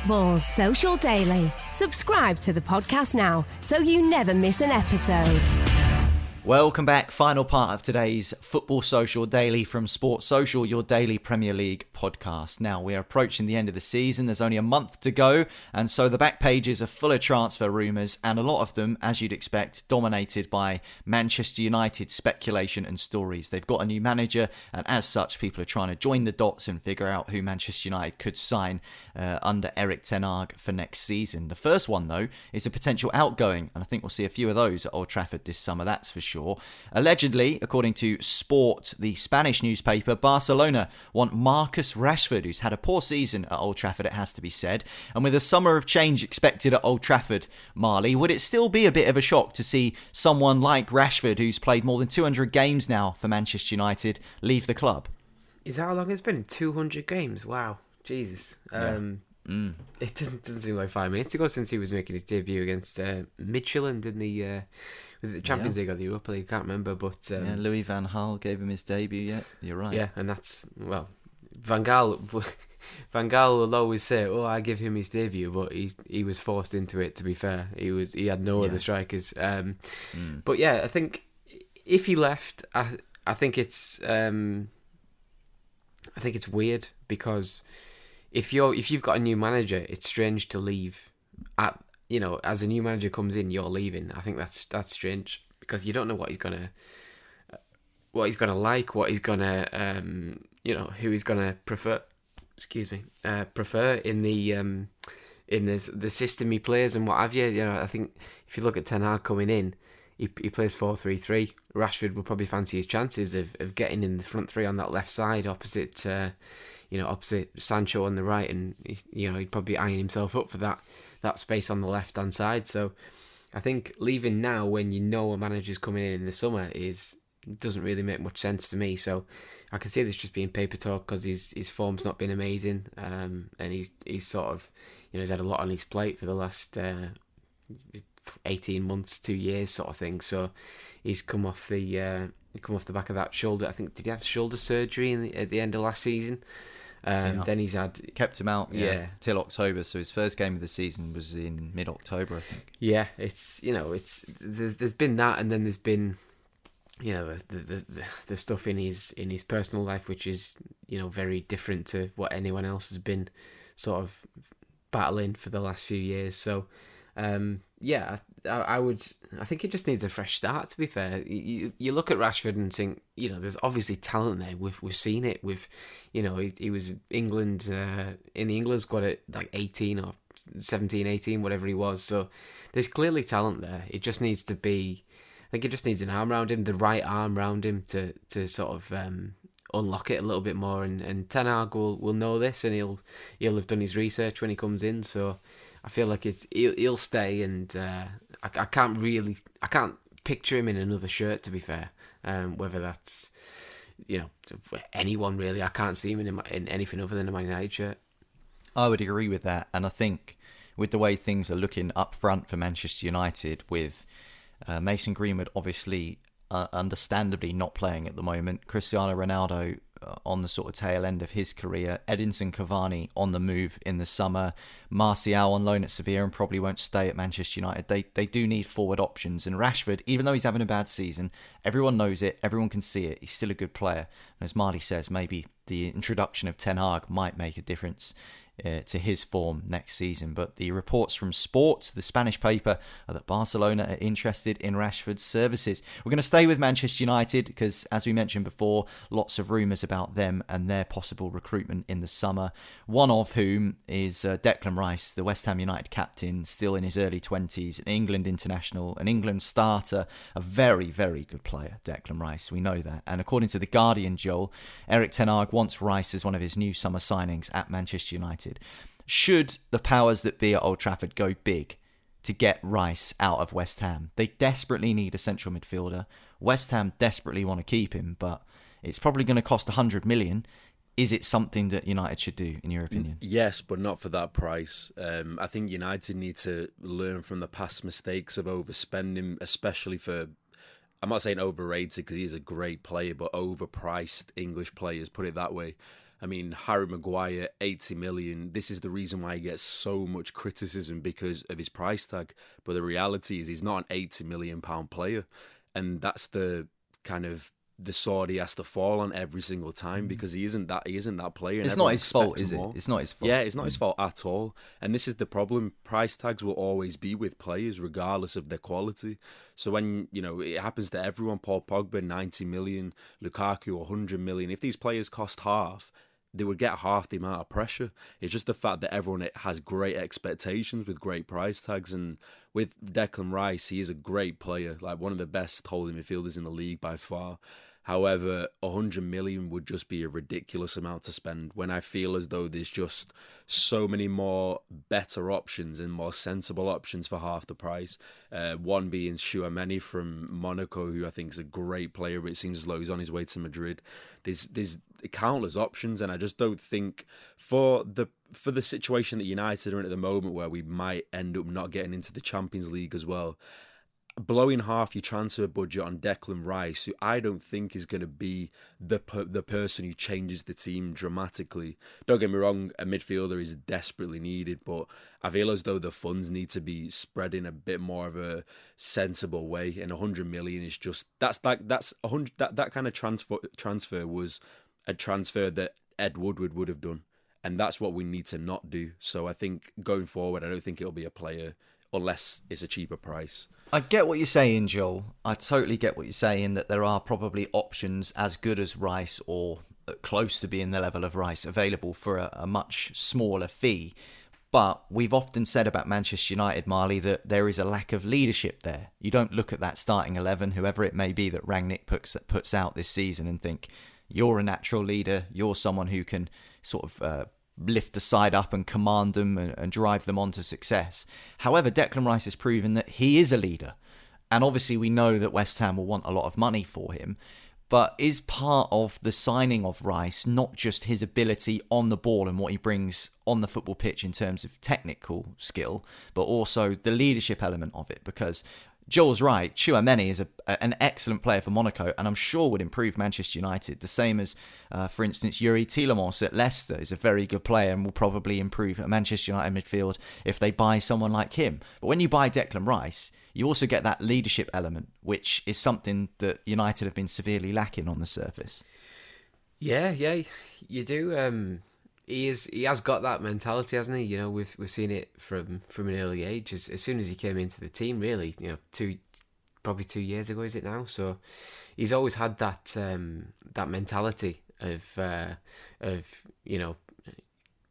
Football Social Daily. Subscribe to the podcast now so you never miss an episode. Welcome back. Final part of today's Football Social Daily from Sports Social, your daily Premier League podcast. Now, we're approaching the end of the season. There's only a month to go, and so the back pages are full of transfer rumours, and a lot of them, as you'd expect, dominated by Manchester United speculation and stories. They've got a new manager, and as such, people are trying to join the dots and figure out who Manchester United could sign uh, under Erik Ten Hag for next season. The first one, though, is a potential outgoing, and I think we'll see a few of those at Old Trafford this summer, that's for sure sure. Allegedly, according to Sport, the Spanish newspaper, Barcelona want Marcus Rashford, who's had a poor season at Old Trafford, it has to be said. And with a summer of change expected at Old Trafford, Marley, would it still be a bit of a shock to see someone like Rashford, who's played more than 200 games now for Manchester United, leave the club? Is that how long it's been? 200 games? Wow. Jesus. Um, Mm. It doesn't, doesn't seem like five minutes ago since he was making his debut against uh, Midtjylland in the uh, was it the Champions yeah. League or the Europa League? I can't remember, but um, yeah, Louis Van Gaal gave him his debut. Yeah, you're right. Yeah, and that's well, Van Gaal. Van Gaal will always say, "Oh, I give him his debut," but he he was forced into it. To be fair, he was he had no yeah. other strikers. Um, mm. But yeah, I think if he left, I I think it's um, I think it's weird because if you're if you've got a new manager, it's strange to leave at you know as a new manager comes in, you're leaving. I think that's that's strange because you don't know what he's gonna what he's gonna like, what he's gonna um, you know who he's gonna prefer. Excuse me, uh, prefer in the um, in the the system he plays and what have you. You know, I think if you look at Ten Hag coming in, he, he plays four three three. Rashford will probably fancy his chances of, of getting in the front three on that left side opposite. Uh, you know, opposite Sancho on the right, and you know he'd probably eyeing himself up for that that space on the left hand side. So I think leaving now when you know a manager's coming in in the summer is doesn't really make much sense to me. So I can see this just being paper talk because his his form's not been amazing, um, and he's he's sort of you know he's had a lot on his plate for the last uh, eighteen months, two years, sort of thing. So he's come off the uh, come off the back of that shoulder. I think did he have shoulder surgery the, at the end of last season? Um, yeah. Then he's had kept him out, yeah, yeah, till October. So his first game of the season was in mid October, I think. Yeah, it's you know it's there's been that, and then there's been you know the, the the the stuff in his in his personal life, which is you know very different to what anyone else has been sort of battling for the last few years. So um, yeah, I, I, would. I think it just needs a fresh start. To be fair, you you look at Rashford and think, you know, there's obviously talent there. We've we've seen it. With, you know, he, he was England uh, in the England squad at like 18 or 17, 18, whatever he was. So there's clearly talent there. It just needs to be. I think it just needs an arm around him, the right arm around him to to sort of um, unlock it a little bit more. And and Ten Hag will will know this, and he'll he'll have done his research when he comes in. So I feel like it's he'll, he'll stay, and uh, I, I can't really I can't picture him in another shirt. To be fair, um, whether that's you know anyone really, I can't see him in, in anything other than a Man United shirt. I would agree with that, and I think with the way things are looking up front for Manchester United, with uh, Mason Greenwood obviously uh, understandably not playing at the moment, Cristiano Ronaldo Uh, on the sort of tail end of his career. Edinson Cavani on the move in the summer. Martial on loan at Sevilla and probably won't stay at Manchester United. They they do need forward options. And Rashford, even though he's having a bad season, everyone knows it, everyone can see it. He's still a good player. And as Marley says, maybe the introduction of Ten Hag might make a difference uh, to his form next season. But the reports from Sports, the Spanish paper, are that Barcelona are interested in Rashford's services. We're going to stay with Manchester United because, as we mentioned before, lots of rumours about them and their possible recruitment in the summer. One of whom is uh, Declan Rice, the West Ham United captain, still in his early 20s, an England international, an England starter, a very, very good player, Declan Rice. We know that. And according to The Guardian, Joel, Erik Ten Hag wants Rice as one of his new summer signings at Manchester United. United. Should the powers that be at Old Trafford go big to get Rice out of West Ham, they desperately need a central midfielder. West Ham desperately want to keep him, but it's probably going to cost 100 million. Is it something that United should do, in your opinion? Yes, but not for that price. Um, I think United need to learn from the past mistakes of overspending, especially for I'm not saying overrated because he's a great player, but overpriced English players, put it that way. I mean, Harry Maguire, 80 million. This is the reason why he gets so much criticism because of his price tag. But the reality is, he's not an 80 million pound player. and that's the kind of the sword he has to fall on every single time mm. because he isn't that he isn't that player. It's not his fault, is it? It's not his fault. Yeah, it's not his fault at all. And this is the problem. Price tags will always be with players, regardless of their quality. So when you know it happens to everyone, Paul Pogba ninety million, Lukaku hundred million. If these players cost half, they would get half the amount of pressure. It's just the fact that everyone has great expectations with great price tags. And with Declan Rice, he is a great player, like one of the best holding midfielders in the league by far. However, 100 million would just be a ridiculous amount to spend when I feel as though there's just so many more better options and more sensible options for half the price. Uh, one being Tchouameni from Monaco, who I think is a great player, but it seems as though he's on his way to Madrid. There's there's countless options, and I just don't think for the for the situation that United are in at the moment, where we might end up not getting into the Champions League as well blowing half your transfer budget on Declan Rice, who I don't think is going to be the the person who changes the team dramatically. Don't get me wrong, a midfielder is desperately needed, but I feel as though the funds need to be spread in a bit more of a sensible way. And 100 million is just that's like that's 100 that that kind of transfer transfer was a transfer that Ed Woodward would have done. And that's what we need to not do. So I think going forward, I don't think it'll be a player unless it's a cheaper price. I get what you're saying, Joel. I totally get what you're saying that there are probably options as good as Rice or close to being the level of Rice available for a, a much smaller fee. But we've often said about Manchester United, Marley, that there is a lack of leadership there. You don't look at that starting 11, whoever it may be that Rangnick puts, puts out this season, and think, you're a natural leader, you're someone who can sort of uh, lift the side up and command them and, and drive them on to success. However, Declan Rice has proven that he is a leader. And obviously, we know that West Ham will want a lot of money for him. But is part of the signing of Rice not just his ability on the ball and what he brings on the football pitch in terms of technical skill, but also the leadership element of it? Because Joel's right. Tchouameni is a, an excellent player for Monaco, and I'm sure would improve Manchester United. The same as, uh, for instance, Yuri Tielemans at Leicester is a very good player and will probably improve Manchester United midfield if they buy someone like him. But when you buy Declan Rice, you also get that leadership element, which is something that United have been severely lacking on the surface. Yeah, yeah, you do. Um, he is he has got that mentality, hasn't he? You know, we've we've seen it from from an early age. As, as soon as he came into the team, really, you know, two probably two years ago is it now? So he's always had that um, that mentality of uh, of you know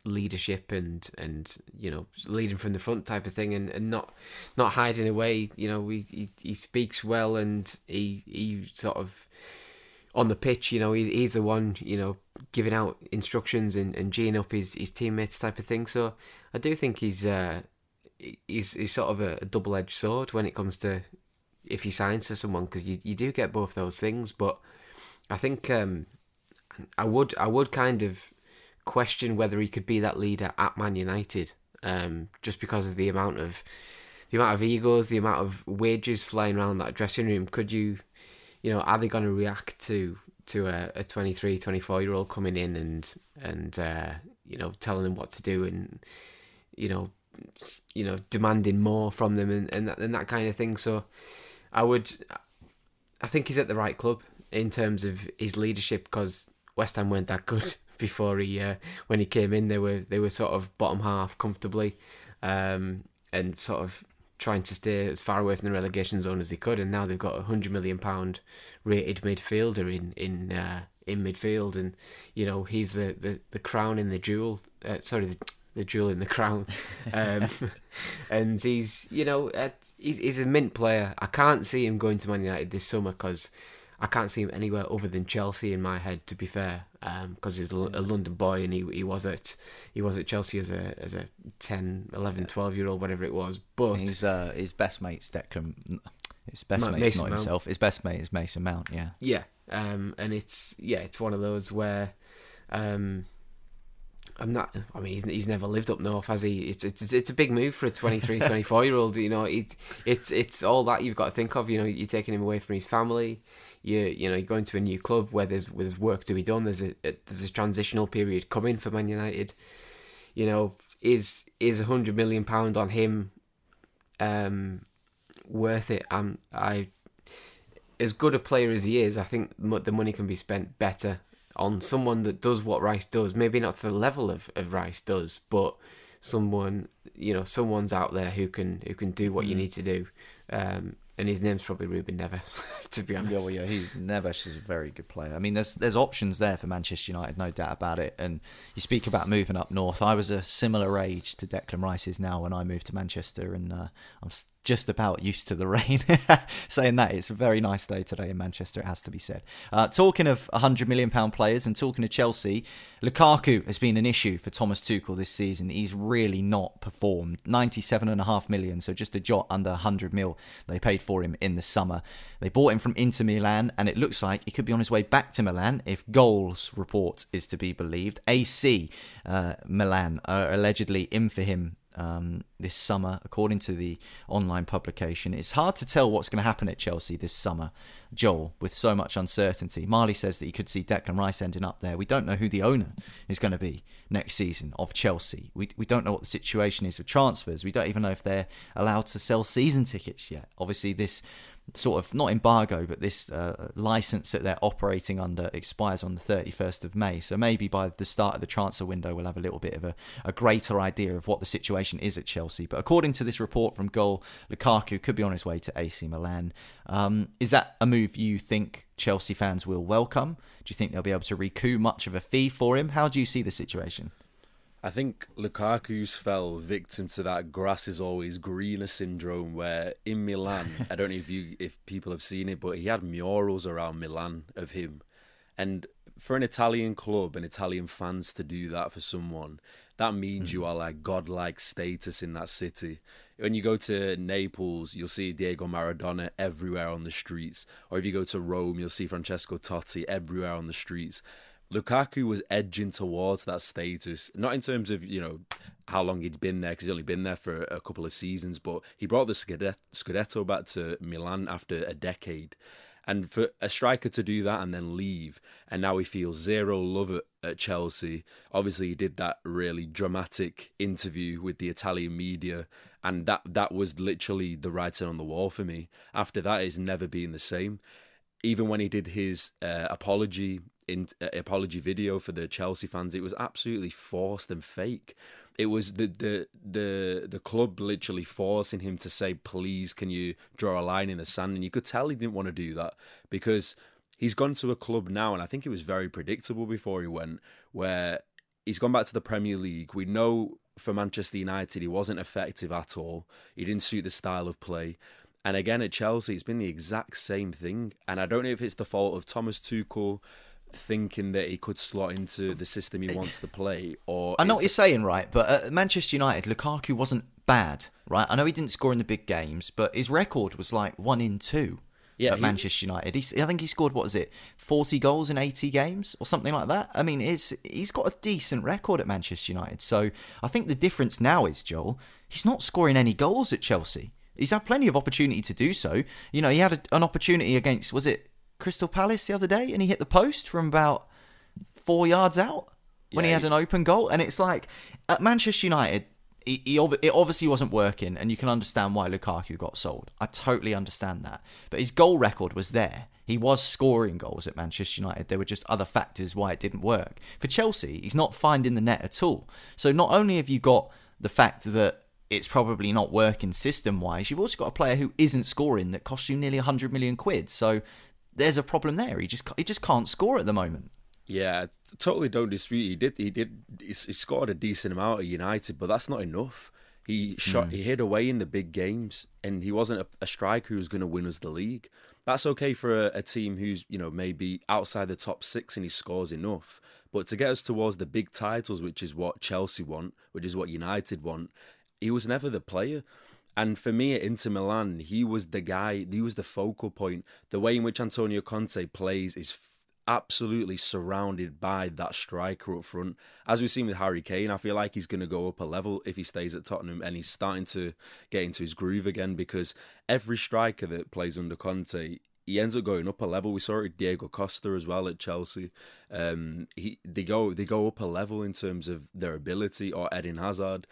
leadership and and you know leading from the front type of thing and, and not not hiding away you know he, he he speaks well and he he sort of on the pitch, you know, he's, he's the one, you know, giving out instructions and, and geeing up his, his teammates type of thing. So I do think he's uh, he's, he's sort of a, a double edged sword when it comes to if he signs to someone because you, you do get both those things. But I think um, I would I would kind of question whether he could be that leader at Man United um, just because of the amount of the amount of egos, the amount of wages flying around that dressing room. Could you you know, are they going to react to to a, a 23, 24 year old coming in and and uh, you know telling them what to do and you know you know demanding more from them and and that, and that kind of thing. So I would, I think he's at the right club in terms of his leadership because West Ham weren't that good before he uh, when he came in. They were they were sort of bottom half comfortably, um, and sort of trying to stay as far away from the relegation zone as they could, and now they've got a hundred million pound rated midfielder in in uh, in midfield, and you know he's the, the, the crown in the jewel. Uh, sorry, the, the jewel in the crown, um, and he's you know uh, he's, he's a mint player. I can't see him going to Man United this summer because I can't see him anywhere other than Chelsea in my head. To be fair, because um, he's a, a, London boy and he he was at he was at Chelsea as a as a 10, 11, 12 year old, whatever it was. But his uh, his best mate's Declan. His best mate, not Mount. himself. His best mate is Mason Mount. Yeah. Yeah, um, and it's yeah, it's one of those where. Um, I'm not. I mean, he's, he's never lived up north, has he? It's it's it's a big move for a 23, 24 year old. You know, it, it's it's all that you've got to think of. You know, you're taking him away from his family you you know you're going to a new club where there's there's work to be done. There's a, a there's a transitional period coming for Man United. You know, is is a hundred million pound on him um, worth it? Um, I as good a player as he is, I think the money can be spent better on someone that does what Rice does. Maybe not to the level of, of Rice does, but someone you know someone's out there who can who can do what mm. you need to do. Um, and his name's probably Ruben Neves, to be honest. Yeah, well, yeah, he Neves is a very good player. I mean, there's there's options there for Manchester United, no doubt about it. And you speak about moving up north. I was a similar age to Declan Rice is now when I moved to Manchester, and uh, I'm just about used to the rain. Saying that, it's a very nice day today in Manchester, it has to be said. Uh, talking of £100 million players and talking to Chelsea, Lukaku has been an issue for Thomas Tuchel this season. He's really not performed. 97.5 million, so just a jot under 100 mil they paid for him in the summer. They bought him from Inter Milan, and it looks like he could be on his way back to Milan if Goals report is to be believed. AC uh, Milan are allegedly in for him um, this summer, according to the online publication. It's hard to tell what's going to happen at Chelsea this summer, Joel, with so much uncertainty. Marley says that he could see Declan Rice ending up there. We don't know who the owner is going to be next season of Chelsea. We, we don't know what the situation is with transfers. We don't even know if they're allowed to sell season tickets yet. Obviously, this sort of not embargo, but this uh, license that they're operating under expires on the 31st of May. So maybe by the start of the transfer window, we'll have a little bit of a, a greater idea of what the situation is at Chelsea. But according to this report from Goal, Lukaku could be on his way to AC Milan. Um, is that a move you think Chelsea fans will welcome? Do you think they'll be able to recoup much of a fee for him? How do you see the situation? I think Lukaku's fell victim to that grass is always greener syndrome where in Milan, I don't know if you if people have seen it, but he had murals around Milan of him. And for an Italian club and Italian fans to do that for someone, that means mm. you are like godlike status in that city. When you go to Naples, you'll see Diego Maradona everywhere on the streets. Or if you go to Rome, you'll see Francesco Totti everywhere on the streets. Lukaku was edging towards that status, not in terms of you know how long he'd been there because he's only been there for a couple of seasons, but he brought the Scudetto back to Milan after a decade. And for a striker to do that and then leave, and now he feels zero love at, at Chelsea. Obviously, he did that really dramatic interview with the Italian media, and that that was literally the writing on the wall for me. After that, it's never been the same even when he did his uh, apology in, uh, apology video for the Chelsea fans, it was absolutely forced and fake. It was the the the the club literally forcing him to say, "Please, can you draw a line in the sand?" And you could tell he didn't want to do that because he's gone to a club now, and I think it was very predictable before he went, where he's gone back to the Premier League. We know for Manchester United, he wasn't effective at all. He didn't suit the style of play. And again at Chelsea, it's been the exact same thing. And I don't know if it's the fault of Thomas Tuchel thinking that he could slot into the system he wants to play or I know what you're saying right but at Manchester United Lukaku wasn't bad right? I know he didn't score in the big games but his record was like 1 in 2 yeah, at he... Manchester United. I think he scored what is it 40 goals in 80 games or something like that? I mean it's, he's got a decent record at Manchester United so I think the difference now is Joel he's not scoring any goals at Chelsea. He's had plenty of opportunity to do so. You know, he had a, an opportunity against was it Crystal Palace the other day, and he hit the post from about four yards out when yeah, he had an open goal. And it's like at Manchester United, he, he, it obviously wasn't working, and you can understand why Lukaku got sold. I totally understand that. But his goal record was there. He was scoring goals at Manchester United. There were just other factors why it didn't work. For Chelsea, he's not finding the net at all. So not only have you got the fact that it's probably not working system wise, you've also got a player who isn't scoring that costs you nearly 100 million quid. So there's a problem there. He just he just can't score at the moment. Yeah, totally don't dispute. He did he did he scored a decent amount at United, but that's not enough. He shot mm. he hid away in the big games, and he wasn't a, a striker who was going to win us the league. That's okay for a, a team who's you know maybe outside the top six and he scores enough. But to get us towards the big titles, which is what Chelsea want, which is what United want, he was never the player. And for me at Inter Milan, he was the guy, he was the focal point. The way in which Antonio Conte plays is absolutely surrounded by that striker up front. As we've seen with Harry Kane, I feel like he's going to go up a level if he stays at Tottenham and he's starting to get into his groove again because every striker that plays under Conte, he ends up going up a level. We saw it with Diego Costa as well at Chelsea. Um, he they go they go up a level in terms of their ability or Eden Hazard.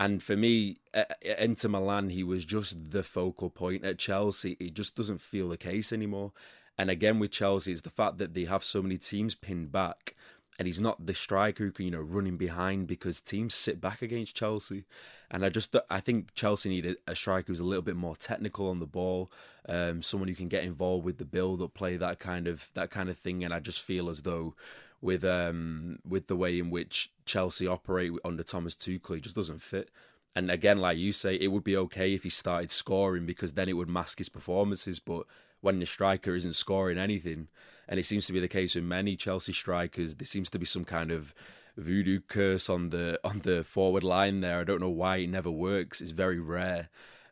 And for me, at Inter Milan, he was just the focal point. At Chelsea, it just doesn't feel the case anymore. And again, with Chelsea, it's the fact that they have so many teams pinned back, and he's not the striker who can, you know, running behind because teams sit back against Chelsea. And I just, I think Chelsea needed a striker who's a little bit more technical on the ball, um, someone who can get involved with the build-up play, that kind of that kind of thing. And I just feel as though with um with the way in which Chelsea operate under Thomas Tuchel, it just doesn't fit. And again, like you say, it would be okay if he started scoring because then it would mask his performances. But when the striker isn't scoring anything, and it seems to be the case with many Chelsea strikers, there seems to be some kind of voodoo curse on the on the forward line there. I don't know why it never works. It's very rare.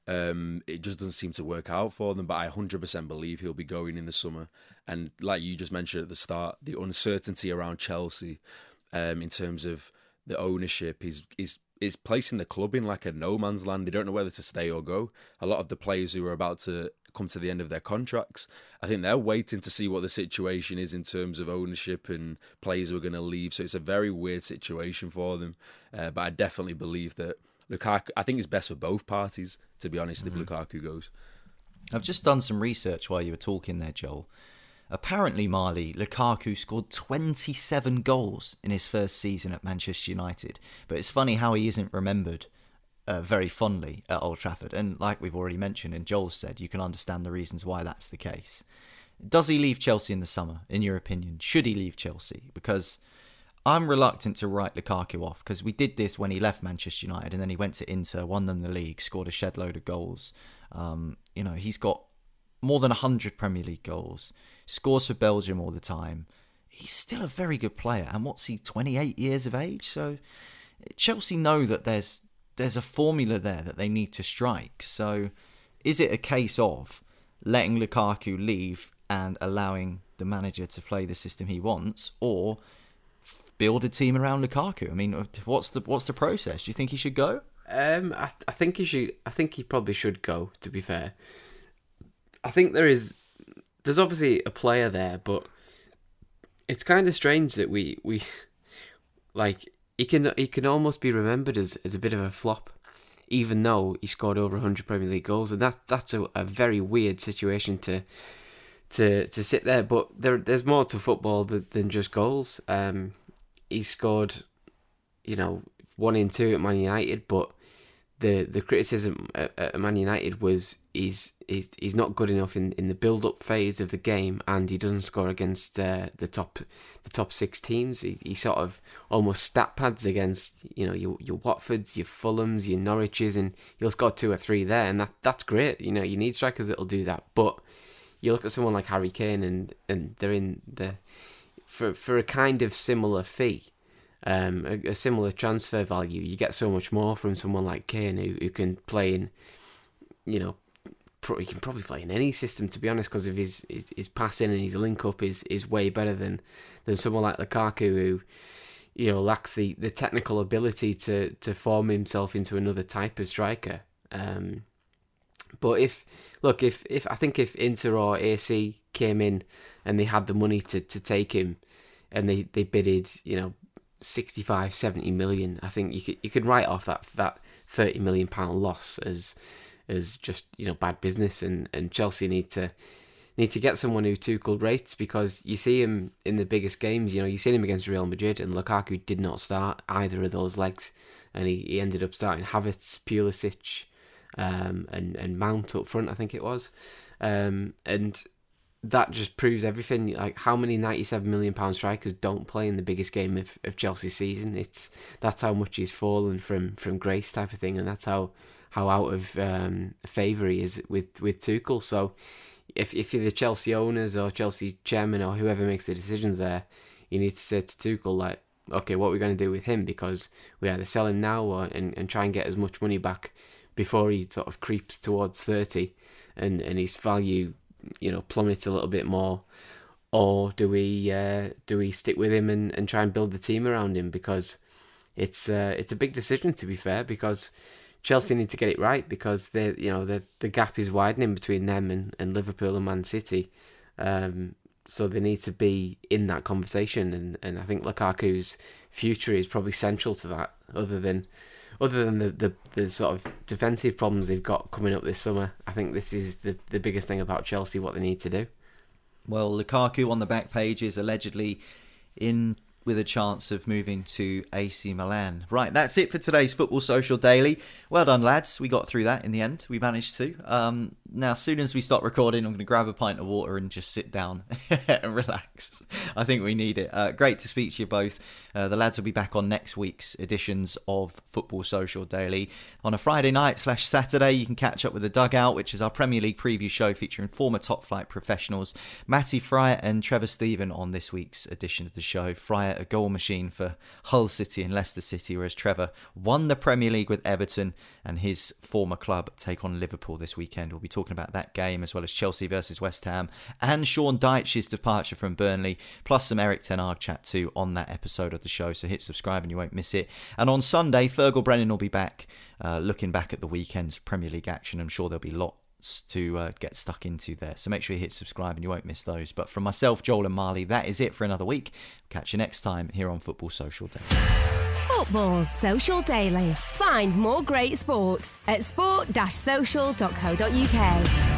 Um, it just doesn't seem to work out for them. But I 100% believe he'll be going in the summer. And like you just mentioned at the start, the uncertainty around Chelsea, um, in terms of the ownership, is is is placing the club in like a no man's land. They don't know whether to stay or go. A lot of the players who are about to come to the end of their contracts, I think they're waiting to see what the situation is in terms of ownership and players who are going to leave. So it's a very weird situation for them. Uh, but I definitely believe that Lukaku. I think it's best for both parties, to be honest. Mm-hmm. If Lukaku goes, I've just done some research while you were talking there, Joel. Apparently, Marley, Lukaku scored 27 goals in his first season at Manchester United. But it's funny how he isn't remembered uh, very fondly at Old Trafford. And like we've already mentioned, and Joel said, you can understand the reasons why that's the case. Does he leave Chelsea in the summer, in your opinion? Should he leave Chelsea? Because I'm reluctant to write Lukaku off because we did this when he left Manchester United and then he went to Inter, won them the league, scored a shed load of goals. Um, you know, he's got more than 100 Premier League goals, scores for Belgium all the time. He's still a very good player. And what's he, 28 years of age? So Chelsea know that there's there's a formula there that they need to strike. So is it a case of letting Lukaku leave and allowing the manager to play the system he wants or build a team around Lukaku? I mean, what's the what's the process? Do you think he should go? Um, I, I think he should. I think he probably should go. To be fair, I think there is. There's obviously a player there, but it's kind of strange that we we like he can he can almost be remembered as, as a bit of a flop, even though he scored over 100 Premier League goals, and that that's a, a very weird situation to to to sit there. But there there's more to football than, than just goals. Um, he scored, you know, one in two at Man United, but the the criticism at, at Man United was he's he's he's not good enough in, in the build up phase of the game, and he doesn't score against uh, the top the top six teams. He, he sort of almost stat pads against you know your your Watfords, your Fulhams, your Norwiches, and he'll score two or three there, and that that's great. You know you need strikers that'll do that, but you look at someone like Harry Kane, and and they're in the for for a kind of similar fee, um, a, a, similar transfer value. You get so much more from someone like Kane who, who can play in, you know, pro, he can probably play in any system to be honest because of his, his, his passing and his link up is is way better than than someone like Lukaku who. You know, lacks the, the technical ability to, to form himself into another type of striker. Um, but if look, if if I think if Inter or AC came in and they had the money to, to take him, and they they bidded, you know, 65, 70 million, I think you could you could write off that that thirty million pound loss as as just you know bad business, and and Chelsea need to need to get someone who Tuchel rates because you see him in the biggest games. You know, you see him against Real Madrid, and Lukaku did not start either of those legs, and he, he ended up starting Havertz, Pulisic, um, and and Mount up front. I think it was, um, and that just proves everything. Like how many ninety-seven million pound strikers don't play in the biggest game of, of Chelsea's season? It's that's how much he's fallen from from grace type of thing, and that's how how out of um, favour he is with with Tuchel. So if if you're the Chelsea owners or Chelsea chairman or whoever makes the decisions there, you need to say to Tuchel like, okay, what we're we going to do with him? Because we either sell him now or and, and try and get as much money back before he sort of creeps towards 30 and, and his value, you know, plummets a little bit more? Or do we uh, do we stick with him and, and try and build the team around him? Because it's uh, it's a big decision to be fair. Because Chelsea need to get it right because they you know the the gap is widening between them and, and Liverpool and Man City. Um, so they need to be in that conversation, and, and I think Lukaku's future is probably central to that. Other than other than the, the, the sort of defensive problems they've got coming up this summer, I think this is the, the biggest thing about Chelsea, what they need to do. Well, Lukaku on the back page is allegedly in with a chance of moving to AC Milan. Right, that's it for today's Football Social Daily. Well done, lads. We got through that in the end. We managed to. Um, now, as soon as we stop recording, I'm going to grab a pint of water and just sit down and relax. I think we need it. Uh, great to speak to you both. Uh, the lads will be back on next week's editions of Football Social Daily. On a Friday night slash Saturday, you can catch up with The Dugout, which is our Premier League preview show featuring former top flight professionals Matty Fryatt and Trevor Steven on this week's edition of the show. Fryer a goal machine for Hull City and Leicester City, whereas Trevor won the Premier League with Everton and his former club take on Liverpool this weekend. We'll be talking about that game as well as Chelsea versus West Ham and Sean Dyche's departure from Burnley, plus some Erik Ten Hag chat too on that episode of the show. So hit subscribe and you won't miss it. And on Sunday, Fergal Brennan will be back, uh, looking back at the weekend's Premier League action. I'm sure there'll be lots to uh, get stuck into there. So make sure you hit subscribe and you won't miss those. But from myself, Joel and Marley, that is it for another week. Catch you next time here on Football Social Day. Football Social Daily. Find more great sport at sport-social.co.uk.